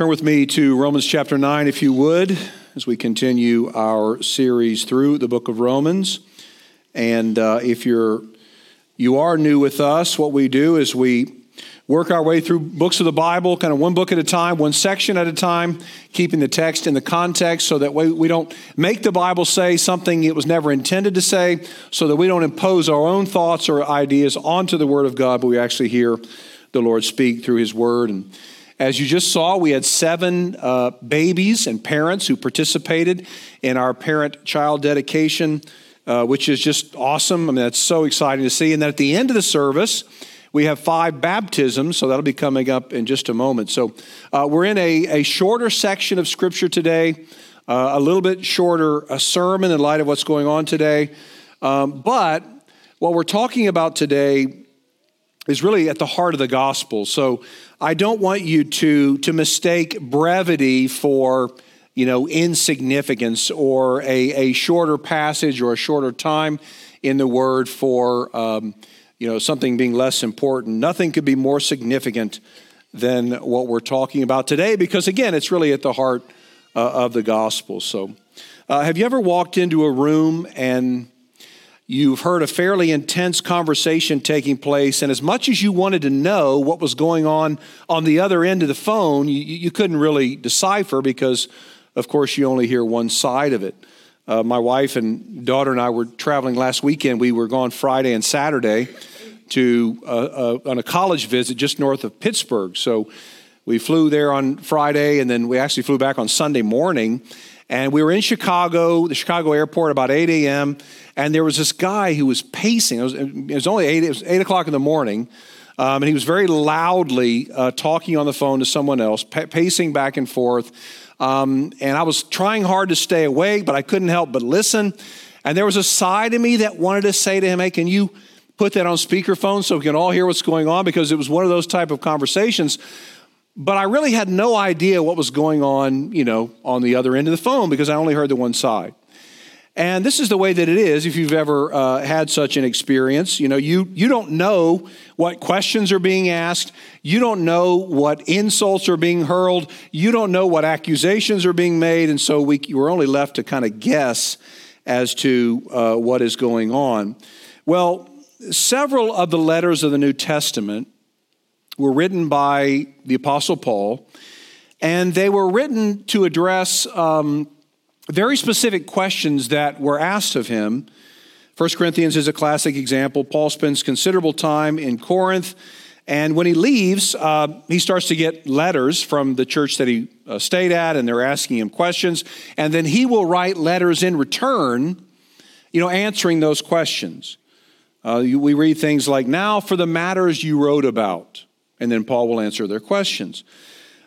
Turn with me to Romans chapter 9, if you would, as we continue our series through the book of Romans. And uh, if you're you are new with us, what we do is we work our way through books of the Bible, kind of one book at a time, one section at a time, keeping the text in the context so that we, we don't make the Bible say something it was never intended to say, so that we don't impose our own thoughts or ideas onto the Word of God, but we actually hear the Lord speak through His Word. And as you just saw, we had seven uh, babies and parents who participated in our parent child dedication uh, which is just awesome. I mean, that's so exciting to see. And then at the end of the service, we have five baptisms, so that'll be coming up in just a moment. So uh, we're in a, a shorter section of Scripture today, uh, a little bit shorter a sermon in light of what's going on today. Um, but what we're talking about today is really at the heart of the gospel. So I don't want you to, to mistake brevity for you know, insignificance or a, a shorter passage or a shorter time in the word for, um, you know, something being less important. Nothing could be more significant than what we're talking about today because, again, it's really at the heart uh, of the gospel. So, uh, have you ever walked into a room and you've heard a fairly intense conversation taking place, and as much as you wanted to know what was going on on the other end of the phone, you, you couldn't really decipher because of course, you only hear one side of it. Uh, my wife and daughter and I were traveling last weekend. We were gone Friday and Saturday to uh, uh, on a college visit just north of Pittsburgh. So we flew there on Friday, and then we actually flew back on Sunday morning. And we were in Chicago, the Chicago airport, about 8 a.m. And there was this guy who was pacing. It was, it was only 8, it was 8 o'clock in the morning. Um, and he was very loudly uh, talking on the phone to someone else, pacing back and forth. Um, and I was trying hard to stay awake, but I couldn't help but listen. And there was a side of me that wanted to say to him, Hey, can you put that on speakerphone so we can all hear what's going on? Because it was one of those type of conversations. But I really had no idea what was going on, you know, on the other end of the phone because I only heard the one side. And this is the way that it is if you've ever uh, had such an experience. You know, you, you don't know what questions are being asked. You don't know what insults are being hurled. You don't know what accusations are being made. And so we, we're only left to kind of guess as to uh, what is going on. Well, several of the letters of the New Testament were written by the Apostle Paul, and they were written to address. Um, very specific questions that were asked of him. 1 Corinthians is a classic example. Paul spends considerable time in Corinth, and when he leaves, uh, he starts to get letters from the church that he uh, stayed at, and they're asking him questions. And then he will write letters in return, you know, answering those questions. Uh, we read things like, Now for the matters you wrote about. And then Paul will answer their questions.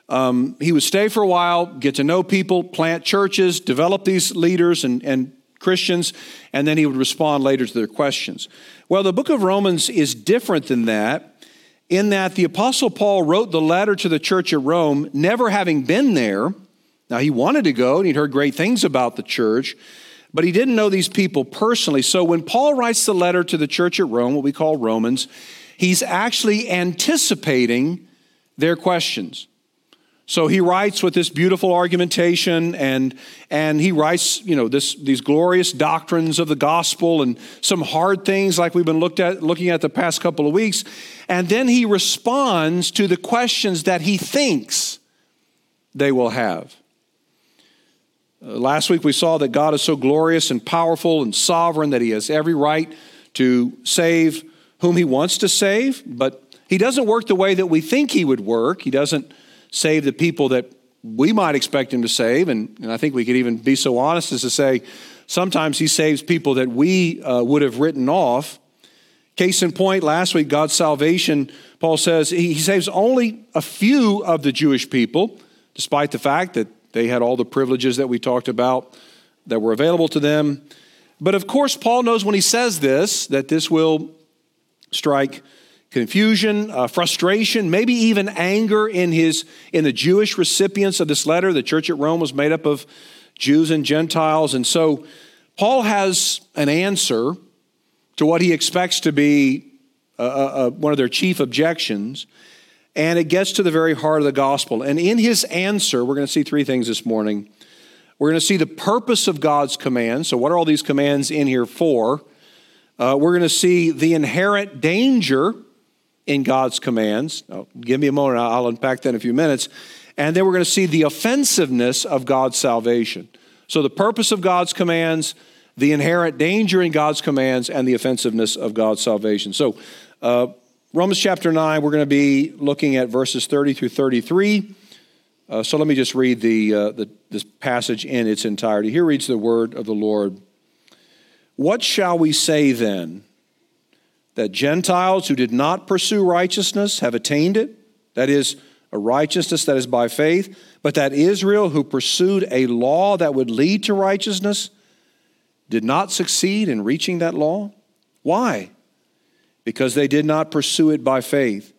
Um, he would stay for a while, get to know people, plant churches, develop these leaders and, and Christians, and then he would respond later to their questions. Well, the book of Romans is different than that in that the Apostle Paul wrote the letter to the church at Rome, never having been there. Now, he wanted to go and he'd heard great things about the church, but he didn't know these people personally. So when Paul writes the letter to the church at Rome, what we call Romans, he's actually anticipating their questions. So he writes with this beautiful argumentation and, and he writes, you know, this, these glorious doctrines of the gospel and some hard things like we've been looked at, looking at the past couple of weeks. And then he responds to the questions that he thinks they will have. Uh, last week we saw that God is so glorious and powerful and sovereign that he has every right to save whom he wants to save, but he doesn't work the way that we think he would work. He doesn't save the people that we might expect him to save. And, and I think we could even be so honest as to say sometimes he saves people that we uh, would have written off. Case in point, last week, God's salvation, Paul says he, he saves only a few of the Jewish people, despite the fact that they had all the privileges that we talked about that were available to them. But of course, Paul knows when he says this that this will strike confusion, uh, frustration, maybe even anger in his in the Jewish recipients of this letter. The church at Rome was made up of Jews and Gentiles, and so Paul has an answer to what he expects to be uh, uh, uh one of their chief objections. and it gets to the very heart of the gospel. And in his answer, we're going to see three things this morning. We're going to see the purpose of God's commands. So, what are all these commands in here for? Uh, we're going to see the inherent danger in God's commands. Give me a moment, I'll unpack that in a few minutes. And then we're going to see the offensiveness of God's salvation. So, the purpose of God's commands, the inherent danger in God's commands, and the offensiveness of God's salvation. So, uh, Romans chapter 9, we're going to be looking at verses 30 through 33. Uh, so let me just read the, uh, the, this passage in its entirety. Here reads the word of the Lord. What shall we say then? That Gentiles who did not pursue righteousness have attained it? That is, a righteousness that is by faith, but that Israel, who pursued a law that would lead to righteousness, did not succeed in reaching that law? Why? because they did not pursue it by faith,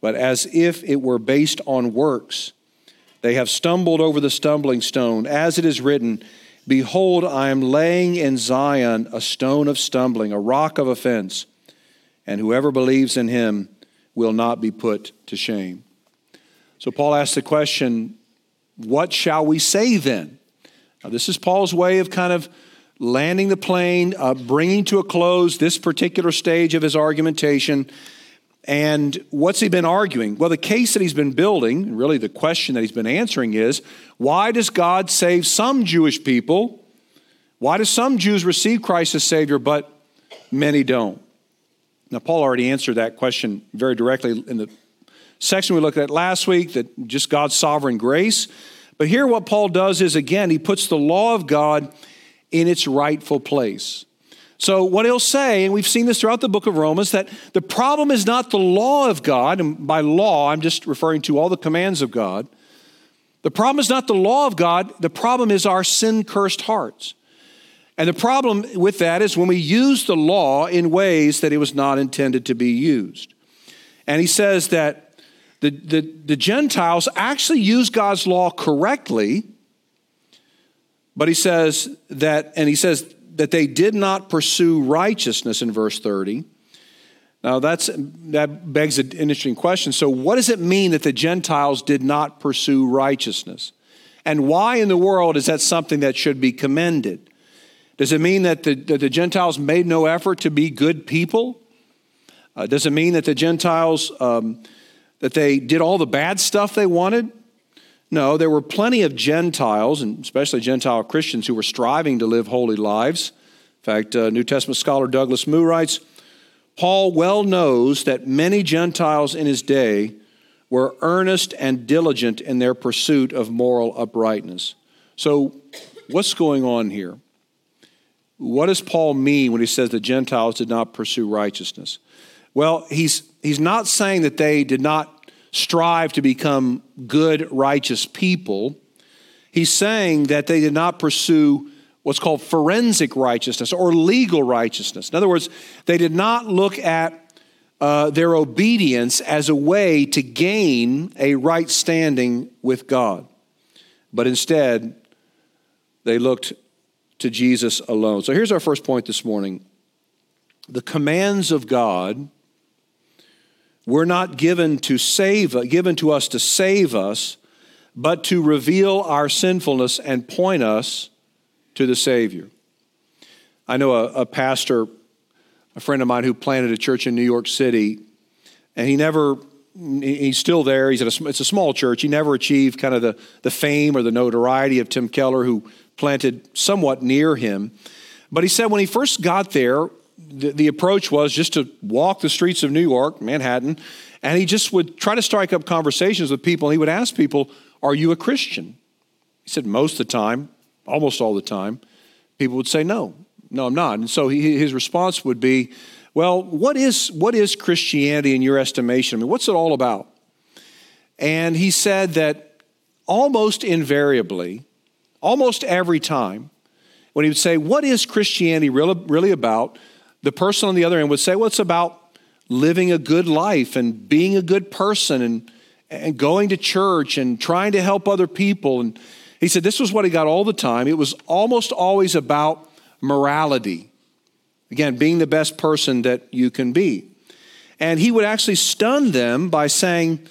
but as if it were based on works. They have stumbled over the stumbling stone, as it is written, Behold, I am laying in Zion a stone of stumbling, a rock of offense, and whoever believes in him will not be put to shame. So Paul asks the question, What shall we say then? Now, this is Paul's way of kind of landing the plane, uh, bringing to a close this particular stage of his argumentation. And what's he been arguing? Well, the case that he's been building, really the question that he's been answering is why does God save some Jewish people? Why do some Jews receive Christ as Savior, but many don't? Now, Paul already answered that question very directly in the section we looked at last week that just God's sovereign grace. But here, what Paul does is again, he puts the law of God in its rightful place. So, what he'll say, and we've seen this throughout the book of Romans, that the problem is not the law of God, and by law, I'm just referring to all the commands of God. The problem is not the law of God, the problem is our sin cursed hearts. And the problem with that is when we use the law in ways that it was not intended to be used. And he says that the, the, the Gentiles actually use God's law correctly but he says that, and he says that they did not pursue righteousness in verse 30. Now that's that begs an interesting question. So, what does it mean that the Gentiles did not pursue righteousness? And why in the world is that something that should be commended? Does it mean that the, that the Gentiles made no effort to be good people? Uh, does it mean that the Gentiles um, that they did all the bad stuff they wanted? No, there were plenty of Gentiles, and especially Gentile Christians, who were striving to live holy lives. In fact, uh, New Testament scholar Douglas Moo writes Paul well knows that many Gentiles in his day were earnest and diligent in their pursuit of moral uprightness. So, what's going on here? What does Paul mean when he says the Gentiles did not pursue righteousness? Well, he's, he's not saying that they did not strive to become good, righteous people. He's saying that they did not pursue what's called forensic righteousness or legal righteousness. In other words, they did not look at uh, their obedience as a way to gain a right standing with God, but instead, they looked to Jesus alone. So here's our first point this morning the commands of God we're not given to save, given to us to save us, but to reveal our sinfulness and point us to the Savior. I know a, a pastor, a friend of mine who planted a church in New York City, and he never he's still there. He's at a, it's a small church. He never achieved kind of the, the fame or the notoriety of Tim Keller, who planted somewhat near him. But he said when he first got there, the, the approach was just to walk the streets of New York, Manhattan, and he just would try to strike up conversations with people. He would ask people, Are you a Christian? He said, Most of the time, almost all the time, people would say, No, no, I'm not. And so he, his response would be, Well, what is, what is Christianity in your estimation? I mean, what's it all about? And he said that almost invariably, almost every time, when he would say, What is Christianity really, about? The person on the other end would say, well, it's about living a good life and being a good person and, and going to church and trying to help other people. And he said this was what he got all the time. It was almost always about morality. Again, being the best person that you can be. And he would actually stun them by saying,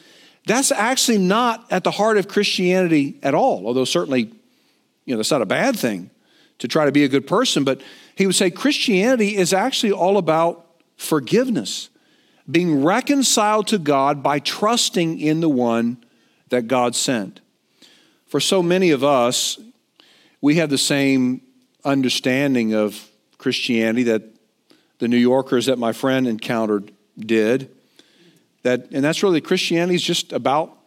That's actually not at the heart of Christianity at all, although certainly, you know, that's not a bad thing to try to be a good person. But he would say Christianity is actually all about forgiveness, being reconciled to God by trusting in the one that God sent. For so many of us, we have the same understanding of Christianity that the New Yorkers that my friend encountered did. That, and that's really Christianity is just about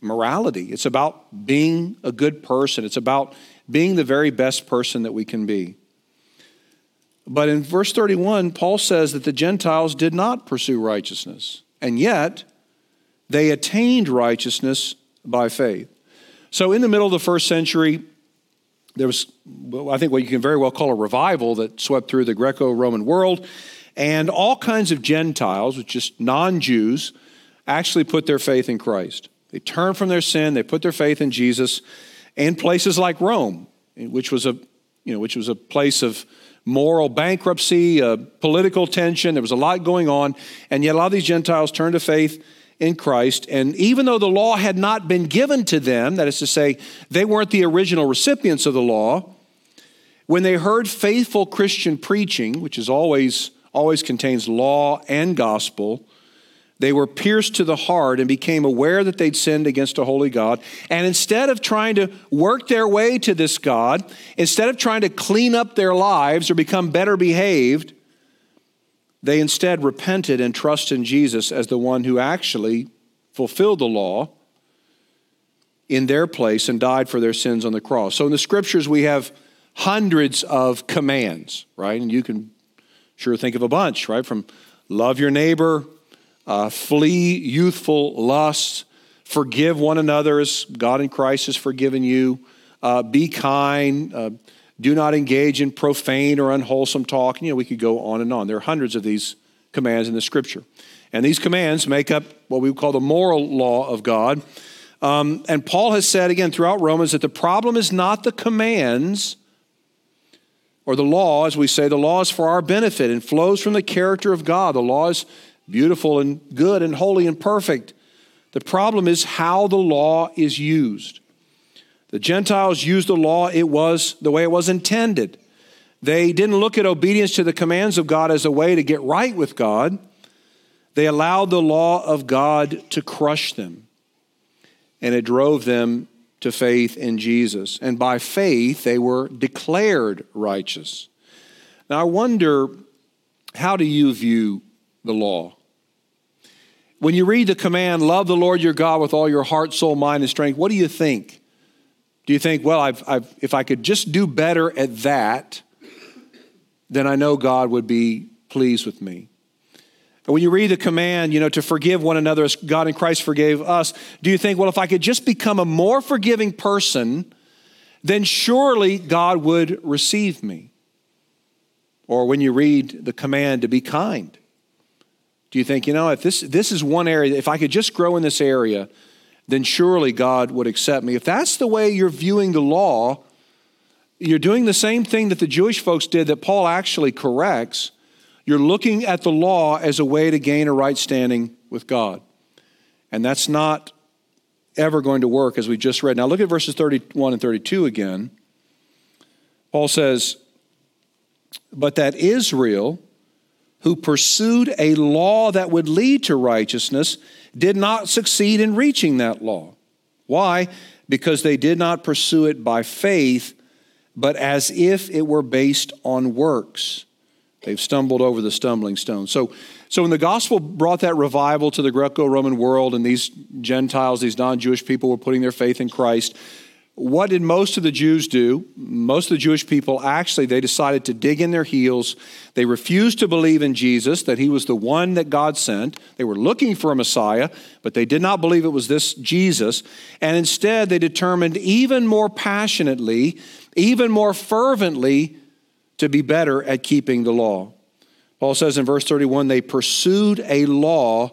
morality. It's about being a good person. It's about being the very best person that we can be. But in verse 31, Paul says that the Gentiles did not pursue righteousness, and yet they attained righteousness by faith. So, in the middle of the first century, there was, I think, what you can very well call a revival that swept through the Greco Roman world. And all kinds of Gentiles, which is non Jews, actually put their faith in Christ. They turned from their sin, they put their faith in Jesus. In places like Rome, which was a, you know, which was a place of moral bankruptcy, uh, political tension, there was a lot going on, and yet a lot of these Gentiles turned to faith in Christ. And even though the law had not been given to them, that is to say, they weren't the original recipients of the law, when they heard faithful Christian preaching, which is always always contains law and gospel, they were pierced to the heart and became aware that they'd sinned against a holy God. And instead of trying to work their way to this God, instead of trying to clean up their lives or become better behaved, they instead repented and trusted in Jesus as the one who actually fulfilled the law in their place and died for their sins on the cross. So in the scriptures, we have hundreds of commands, right? And you can sure think of a bunch, right? From love your neighbor, uh, flee youthful lusts, forgive one another as God in Christ has forgiven you, uh, be kind, uh, do not engage in profane or unwholesome talk. You know, we could go on and on. There are hundreds of these commands in the scripture. And these commands make up what we would call the moral law of God. Um, and Paul has said again throughout Romans that the problem is not the commands or the law, as we say, the law is for our benefit and flows from the character of God. The law is beautiful and good and holy and perfect. The problem is how the law is used. The Gentiles used the law, it was the way it was intended. They didn't look at obedience to the commands of God as a way to get right with God. They allowed the law of God to crush them, and it drove them to faith in Jesus. And by faith, they were declared righteous. Now, I wonder how do you view the law? When you read the command, love the Lord your God with all your heart, soul, mind, and strength, what do you think? Do you think, well, I've, I've, if I could just do better at that, then I know God would be pleased with me? And when you read the command, you know, to forgive one another as God in Christ forgave us, do you think, well, if I could just become a more forgiving person, then surely God would receive me? Or when you read the command to be kind, do you think, you know, if this, this is one area, if I could just grow in this area, then surely God would accept me? If that's the way you're viewing the law, you're doing the same thing that the Jewish folks did that Paul actually corrects you're looking at the law as a way to gain a right standing with God. And that's not ever going to work, as we just read. Now, look at verses 31 and 32 again. Paul says, But that Israel, who pursued a law that would lead to righteousness, did not succeed in reaching that law. Why? Because they did not pursue it by faith, but as if it were based on works. They've stumbled over the stumbling stone. So, so when the gospel brought that revival to the Greco Roman world and these Gentiles, these non Jewish people were putting their faith in Christ, what did most of the Jews do? Most of the Jewish people actually they decided to dig in their heels. They refused to believe in Jesus that he was the one that God sent. They were looking for a Messiah, but they did not believe it was this Jesus, and instead they determined even more passionately, even more fervently to be better at keeping the law. Paul says in verse 31 they pursued a law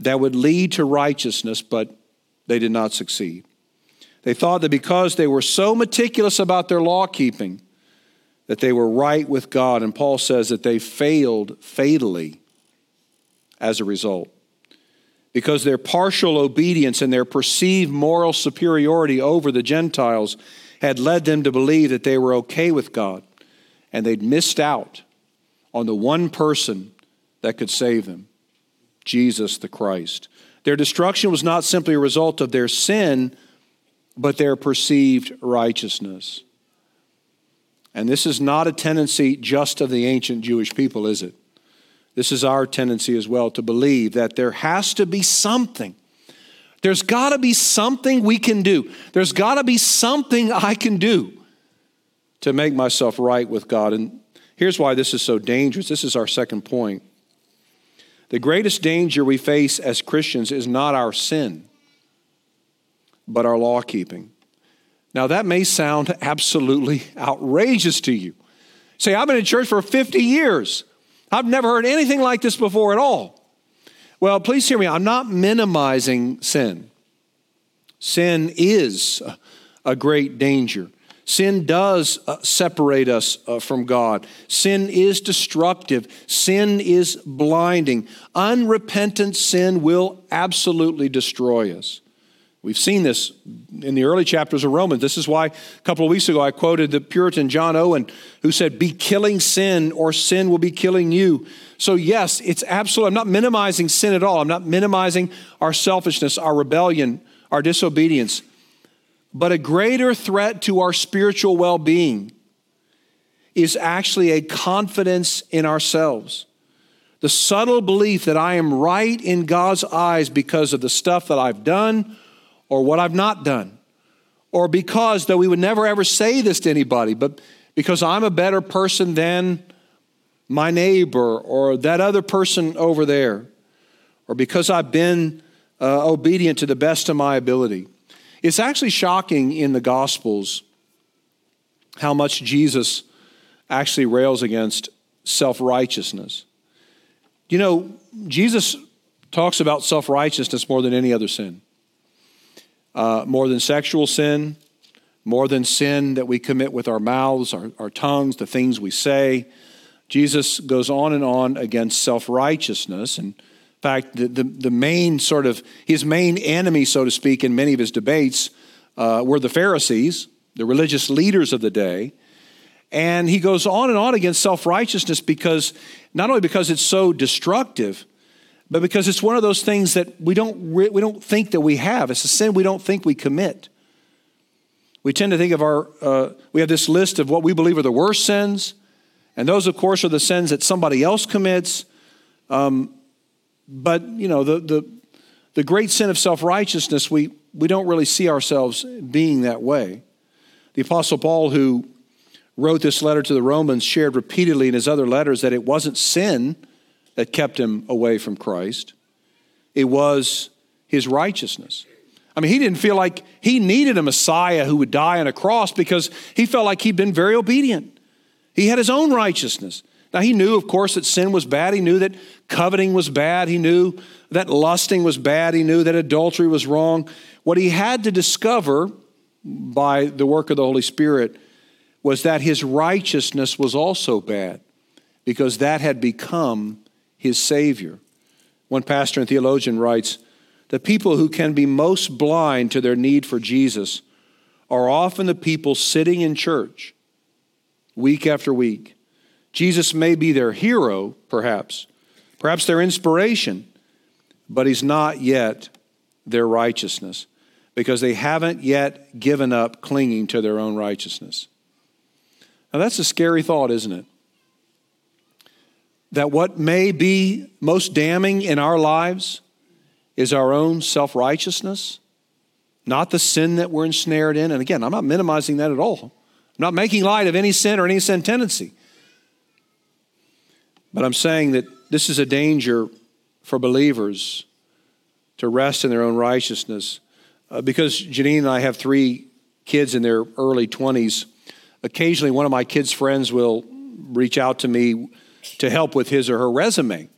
that would lead to righteousness, but they did not succeed. They thought that because they were so meticulous about their law keeping, that they were right with God. And Paul says that they failed fatally as a result. because their partial obedience and their perceived moral superiority over the Gentiles had led them to believe that they were okay with God and they'd missed out on the one person that could save them Jesus the Christ. Their destruction was not simply a result of their sin, but their perceived righteousness. And this is not a tendency just of the ancient Jewish people, is it? This is our tendency as well to believe that there has to be something. There's got to be something we can do. There's got to be something I can do to make myself right with God. And here's why this is so dangerous. This is our second point. The greatest danger we face as Christians is not our sin, but our law keeping. Now, that may sound absolutely outrageous to you. Say, I've been in church for 50 years. I've never heard anything like this before at all. Well, please hear me. I'm not minimizing sin. Sin is a great danger. Sin does uh, separate us uh, from God. Sin is destructive. Sin is blinding. Unrepentant sin will absolutely destroy us. We've seen this in the early chapters of Romans. This is why a couple of weeks ago I quoted the Puritan John Owen, who said, Be killing sin, or sin will be killing you. So, yes, it's absolute. I'm not minimizing sin at all. I'm not minimizing our selfishness, our rebellion, our disobedience but a greater threat to our spiritual well being is actually a confidence in ourselves. The subtle belief that I am right in God's eyes because of the stuff that I've done or what I've not done. Or because, though we would never ever say this to anybody, but because I'm a better person than my neighbor or that other person over there, or because I've been uh, obedient to the best of my ability. It's actually shocking in the Gospels how much Jesus actually rails against self righteousness. You know, Jesus talks about self righteousness more than any other sin, uh, more than sexual sin, more than sin that we commit with our mouths, our, our tongues, the things we say. Jesus goes on and on against self righteousness. And in fact, the, the, the, main sort of, his main enemy, so to speak, in many of his debates uh, were the Pharisees, the religious leaders of the day. And he goes on and on against self righteousness because, not only because it's so destructive, but because it's one of those things that we don't, re- we don't think that we have. It's a sin we don't think we commit. We tend to think of our, uh, we have this list of what we believe are the worst sins, and those, of course, are the sins that somebody else commits. Um, but, you know, the, the, the great sin of self righteousness, we, we don't really see ourselves being that way. The Apostle Paul, who wrote this letter to the Romans, shared repeatedly in his other letters that it wasn't sin that kept him away from Christ, it was his righteousness. I mean, he didn't feel like he needed a Messiah who would die on a cross because he felt like he'd been very obedient. He had his own righteousness. Now, he knew, of course, that sin was bad. He knew that coveting was bad. He knew that lusting was bad. He knew that adultery was wrong. What he had to discover by the work of the Holy Spirit was that his righteousness was also bad because that had become his Savior. One pastor and theologian writes The people who can be most blind to their need for Jesus are often the people sitting in church week after week Jesus may be their hero, perhaps, perhaps their inspiration, but he's not yet their righteousness because they haven't yet given up clinging to their own righteousness. Now, that's a scary thought, isn't it? That what may be most damning in our lives is our own self righteousness, not the sin that we're ensnared in. And again, I'm not minimizing that at all. I'm not making light of any sin or any sin tendency. But I'm saying that this is a danger for believers to rest in their own righteousness. Uh, because Janine and I have three kids in their early 20s, occasionally one of my kids' friends will reach out to me to help with his or her resume.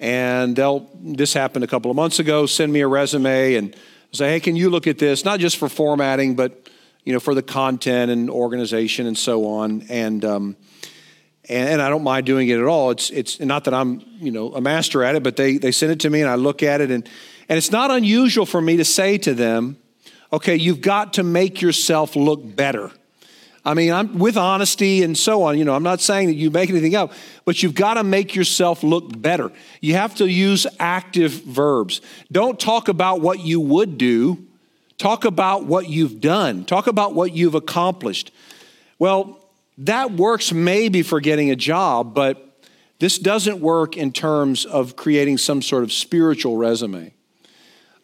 And they'll, this happened a couple of months ago, send me a resume and say, hey, can you look at this? Not just for formatting, but you know, for the content and organization and so on. And um, and, and, I don't mind doing it at all. It's it's not that I'm you know a master at it, but they they send it to me and I look at it and And it's not unusual for me to say to them, okay, you've got to make yourself look better. I mean, I'm with honesty and so on. You know, I'm not saying that you make anything up, but you've got to make yourself look better. You have to use active verbs. Don't talk about what you would do. Talk about what you've done. Talk about what you've accomplished. Well, that works maybe for getting a job, but this doesn't work in terms of creating some sort of spiritual resume.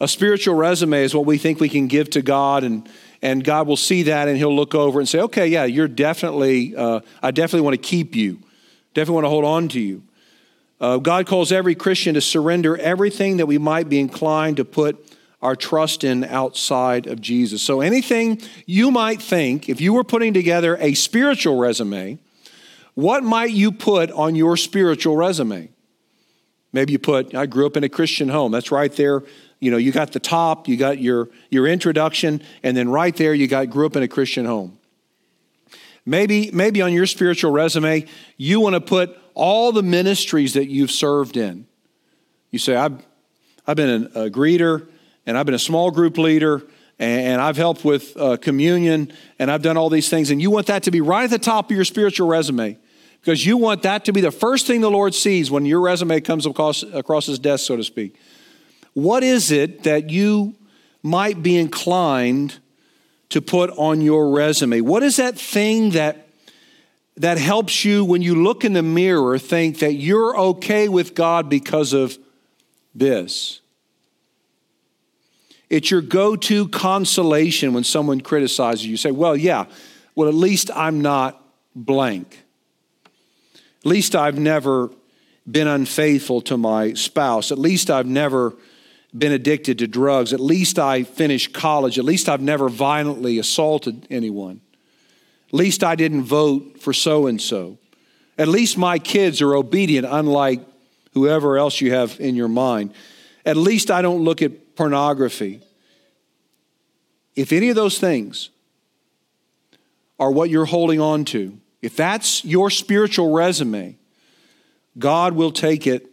A spiritual resume is what we think we can give to God, and, and God will see that and He'll look over and say, okay, yeah, you're definitely, uh, I definitely want to keep you, definitely want to hold on to you. Uh, God calls every Christian to surrender everything that we might be inclined to put our trust in outside of Jesus. So, anything you might think, if you were putting together a spiritual resume, what might you put on your spiritual resume? Maybe you put, I grew up in a Christian home. That's right there you know, you got the top, you got your, your introduction, and then right there you got grew up in a Christian home. Maybe, maybe on your spiritual resume, you want to put all the ministries that you've served in. You say, I've, I've been a greeter, and I've been a small group leader, and I've helped with uh, communion, and I've done all these things. And you want that to be right at the top of your spiritual resume because you want that to be the first thing the Lord sees when your resume comes across, across his desk, so to speak. What is it that you might be inclined to put on your resume? What is that thing that that helps you when you look in the mirror think that you're okay with God because of this? It's your go to consolation when someone criticizes you. You say, Well, yeah, well, at least I'm not blank. At least I've never been unfaithful to my spouse. At least I've never been addicted to drugs. At least I finished college. At least I've never violently assaulted anyone. At least I didn't vote for so and so. At least my kids are obedient, unlike whoever else you have in your mind. At least I don't look at pornography. If any of those things are what you're holding on to, if that's your spiritual resume, God will take it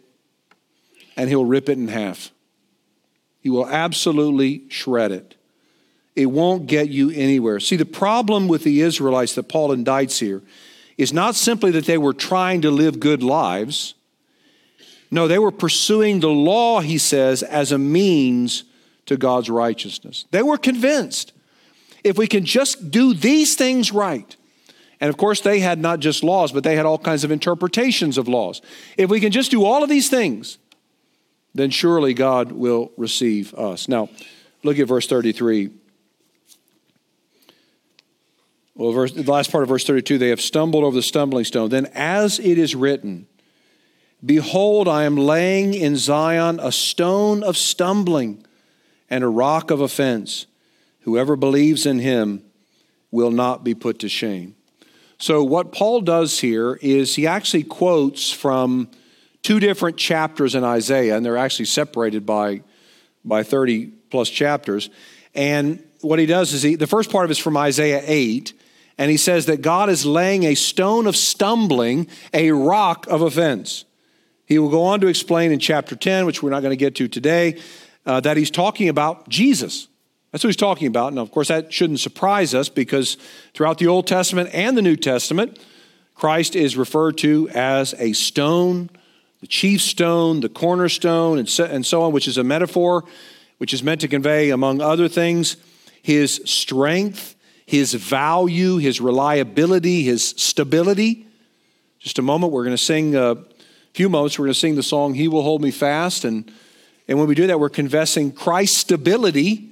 and He'll rip it in half. He will absolutely shred it. It won't get you anywhere. See, the problem with the Israelites that Paul indicts here is not simply that they were trying to live good lives. No, they were pursuing the law, he says, as a means to God's righteousness. They were convinced if we can just do these things right, and of course, they had not just laws, but they had all kinds of interpretations of laws. If we can just do all of these things, then surely God will receive us. Now, look at verse 33. Well, verse, the last part of verse 32 they have stumbled over the stumbling stone. Then, as it is written, Behold, I am laying in Zion a stone of stumbling and a rock of offense. Whoever believes in him will not be put to shame. So, what Paul does here is he actually quotes from two different chapters in Isaiah, and they're actually separated by, by 30 plus chapters. And what he does is he, the first part of it is from Isaiah 8, and he says that God is laying a stone of stumbling, a rock of offense. He will go on to explain in chapter 10, which we're not going to get to today, uh, that he's talking about Jesus. That's what he's talking about. Now, of course, that shouldn't surprise us because throughout the Old Testament and the New Testament, Christ is referred to as a stone the chief stone, the cornerstone, and so, and so on, which is a metaphor which is meant to convey, among other things, his strength, his value, his reliability, his stability. Just a moment, we're going to sing a few moments, we're going to sing the song, He Will Hold Me Fast. And, and when we do that, we're confessing Christ's stability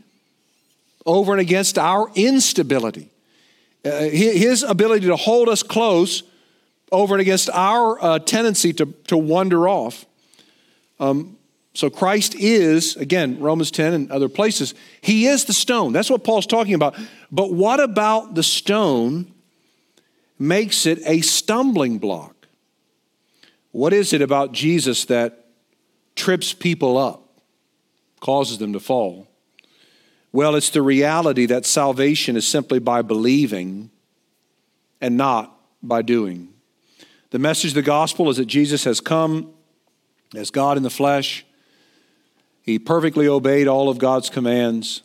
over and against our instability. Uh, his ability to hold us close over and against our uh, tendency to, to wander off. Um, so Christ is, again, Romans 10 and other places, he is the stone. That's what Paul's talking about. But what about the stone makes it a stumbling block? What is it about Jesus that trips people up, causes them to fall? Well, it's the reality that salvation is simply by believing and not by doing. The message of the gospel is that Jesus has come as God in the flesh. He perfectly obeyed all of God's commands.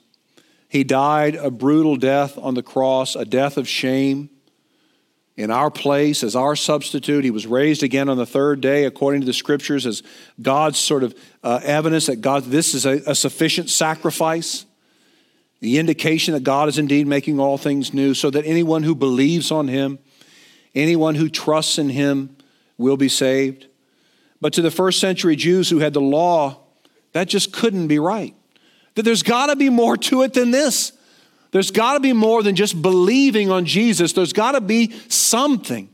He died a brutal death on the cross, a death of shame in our place as our substitute. He was raised again on the third day, according to the scriptures, as God's sort of uh, evidence that God, this is a, a sufficient sacrifice, the indication that God is indeed making all things new, so that anyone who believes on Him, anyone who trusts in Him, will be saved. But to the first century Jews who had the law, that just couldn't be right. That there's got to be more to it than this. There's got to be more than just believing on Jesus. There's got to be something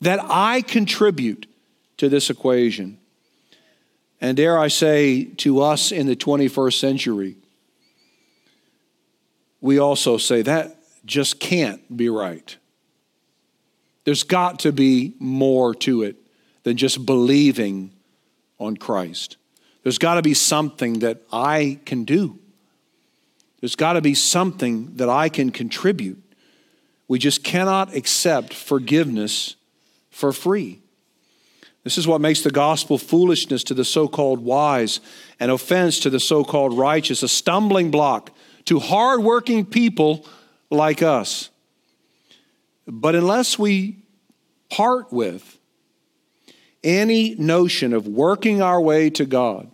that I contribute to this equation. And dare I say to us in the 21st century, we also say that just can't be right. There's got to be more to it than just believing on Christ. There's got to be something that I can do. There's got to be something that I can contribute. We just cannot accept forgiveness for free. This is what makes the gospel foolishness to the so called wise and offense to the so called righteous, a stumbling block to hardworking people like us. But unless we part with any notion of working our way to God,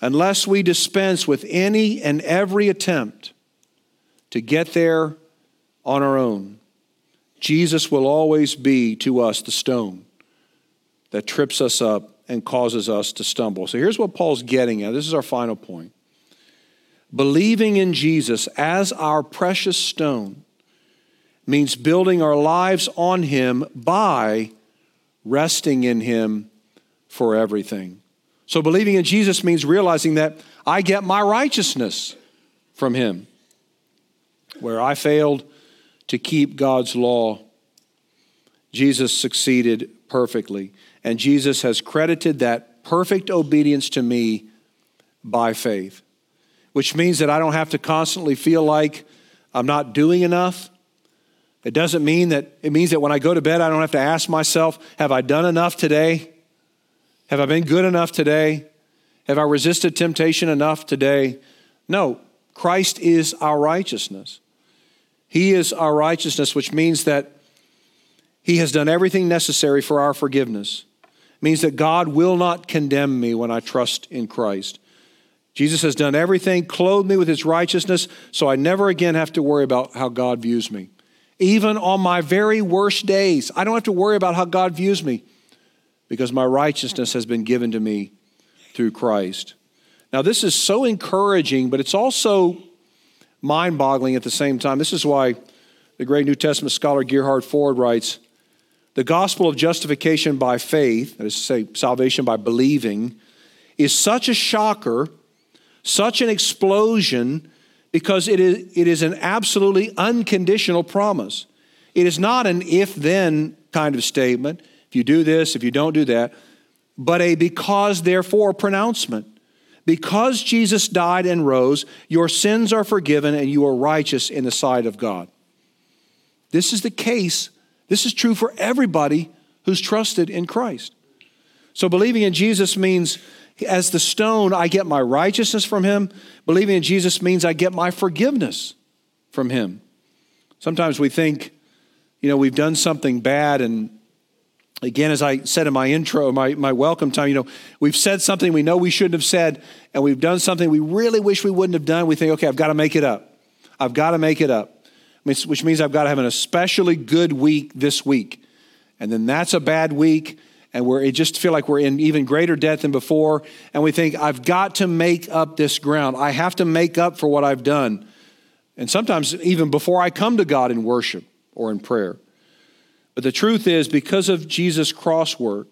unless we dispense with any and every attempt to get there on our own, Jesus will always be to us the stone that trips us up and causes us to stumble. So here's what Paul's getting at. This is our final point. Believing in Jesus as our precious stone means building our lives on Him by resting in Him for everything. So believing in Jesus means realizing that I get my righteousness from Him. Where I failed to keep God's law, Jesus succeeded perfectly. And Jesus has credited that perfect obedience to me by faith, which means that I don't have to constantly feel like I'm not doing enough. It doesn't mean that, it means that when I go to bed, I don't have to ask myself, have I done enough today? Have I been good enough today? Have I resisted temptation enough today? No, Christ is our righteousness. He is our righteousness, which means that He has done everything necessary for our forgiveness. It means that God will not condemn me when I trust in Christ. Jesus has done everything, clothed me with His righteousness, so I never again have to worry about how God views me. Even on my very worst days, I don't have to worry about how God views me because my righteousness has been given to me through Christ. Now, this is so encouraging, but it's also mind boggling at the same time. This is why the great New Testament scholar Gerhard Forde writes The gospel of justification by faith, that is to say, salvation by believing, is such a shocker, such an explosion, because it is, it is an absolutely unconditional promise. It is not an if then kind of statement if you do this, if you don't do that, but a because therefore pronouncement. Because Jesus died and rose, your sins are forgiven and you are righteous in the sight of God. This is the case. This is true for everybody who's trusted in Christ. So believing in Jesus means as the stone, I get my righteousness from him. Believing in Jesus means I get my forgiveness from him. Sometimes we think, you know, we've done something bad and Again, as I said in my intro, my, my welcome time, you know, we've said something we know we shouldn't have said, and we've done something we really wish we wouldn't have done. We think, okay, I've got to make it up. I've got to make it up, which means I've got to have an especially good week this week. And then that's a bad week, and we're just feel like we're in even greater debt than before. And we think, I've got to make up this ground. I have to make up for what I've done. And sometimes even before I come to God in worship or in prayer. But the truth is, because of Jesus' cross work,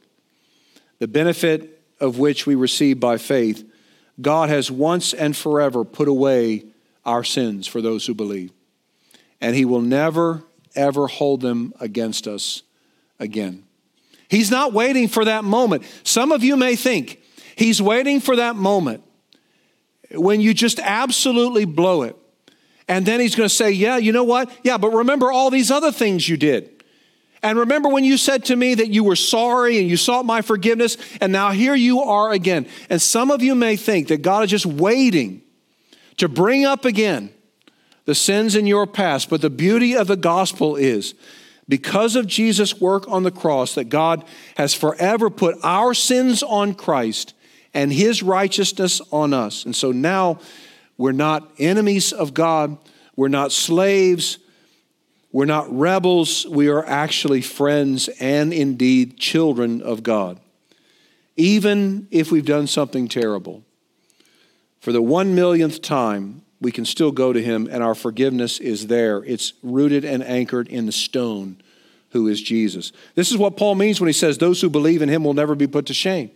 the benefit of which we receive by faith, God has once and forever put away our sins for those who believe. And He will never, ever hold them against us again. He's not waiting for that moment. Some of you may think He's waiting for that moment when you just absolutely blow it. And then He's going to say, Yeah, you know what? Yeah, but remember all these other things you did. And remember when you said to me that you were sorry and you sought my forgiveness, and now here you are again. And some of you may think that God is just waiting to bring up again the sins in your past. But the beauty of the gospel is because of Jesus' work on the cross, that God has forever put our sins on Christ and his righteousness on us. And so now we're not enemies of God, we're not slaves we're not rebels, we are actually friends and indeed children of God. Even if we've done something terrible, for the one millionth time, we can still go to Him and our forgiveness is there. It's rooted and anchored in the stone who is Jesus. This is what Paul means when he says, Those who believe in Him will never be put to shame.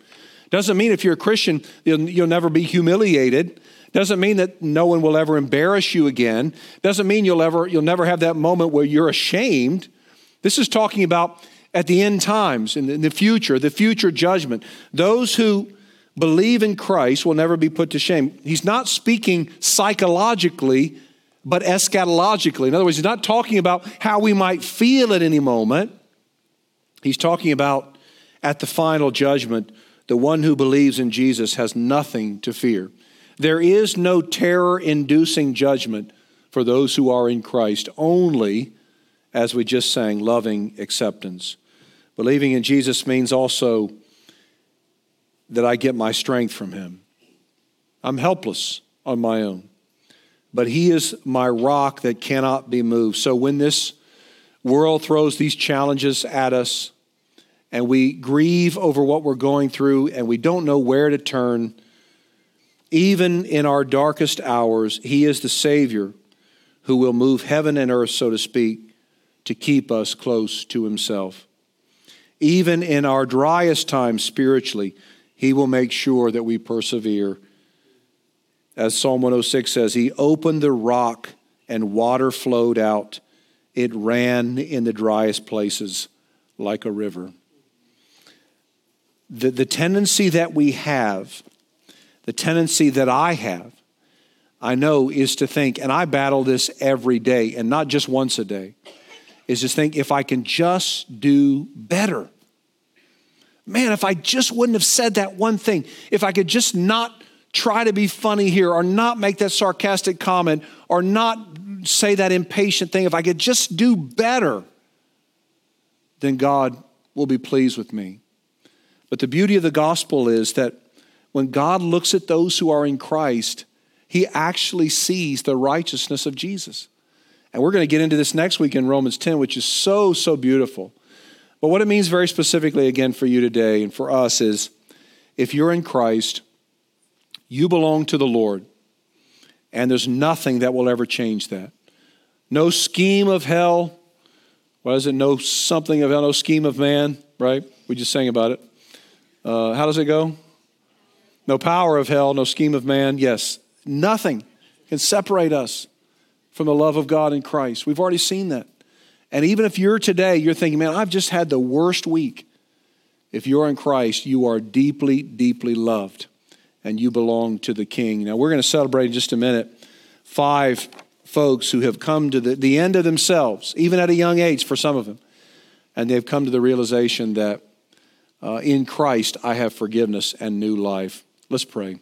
Doesn't mean if you're a Christian, you'll, never be humiliated. Doesn't mean that no one will ever embarrass you again. Doesn't mean you'll ever you'll never have that moment where you're ashamed. This is talking about at the end times, in the future, the future judgment. Those who believe in Christ will never be put to shame. He's not speaking psychologically, but eschatologically. In other words, he's not talking about how we might feel at any moment. He's talking about at the final judgment, the one who believes in Jesus has nothing to fear. There is no terror inducing judgment for those who are in Christ, only, as we just sang, loving acceptance. Believing in Jesus means also that I get my strength from Him. I'm helpless on my own, but He is my rock that cannot be moved. So when this world throws these challenges at us, and we grieve over what we're going through, and we don't know where to turn, even in our darkest hours, He is the Savior who will move heaven and earth, so to speak, to keep us close to Himself. Even in our driest times spiritually, He will make sure that we persevere. As Psalm 106 says, He opened the rock and water flowed out. It ran in the driest places like a river. The, the tendency that we have the tendency that I have, I know, is to think, and I battle this every day, and not just once a day, is to think if I can just do better. Man, if I just wouldn't have said that one thing, if I could just not try to be funny here, or not make that sarcastic comment, or not say that impatient thing, if I could just do better, then God will be pleased with me. But the beauty of the gospel is that when God looks at those who are in Christ, he actually sees the righteousness of Jesus. And we're going to get into this next week in Romans 10, which is so, so beautiful. But what it means very specifically, again, for you today and for us is if you're in Christ, you belong to the Lord, and there's nothing that will ever change that. No scheme of hell. What is it? No something of hell, no scheme of man, right? We just sang about it. Uh, how does it go? No power of hell, no scheme of man. Yes, nothing can separate us from the love of God in Christ. We've already seen that. And even if you're today, you're thinking, man, I've just had the worst week. If you're in Christ, you are deeply, deeply loved and you belong to the King. Now, we're going to celebrate in just a minute five folks who have come to the, the end of themselves, even at a young age for some of them. And they've come to the realization that uh, in Christ I have forgiveness and new life. Let's pray.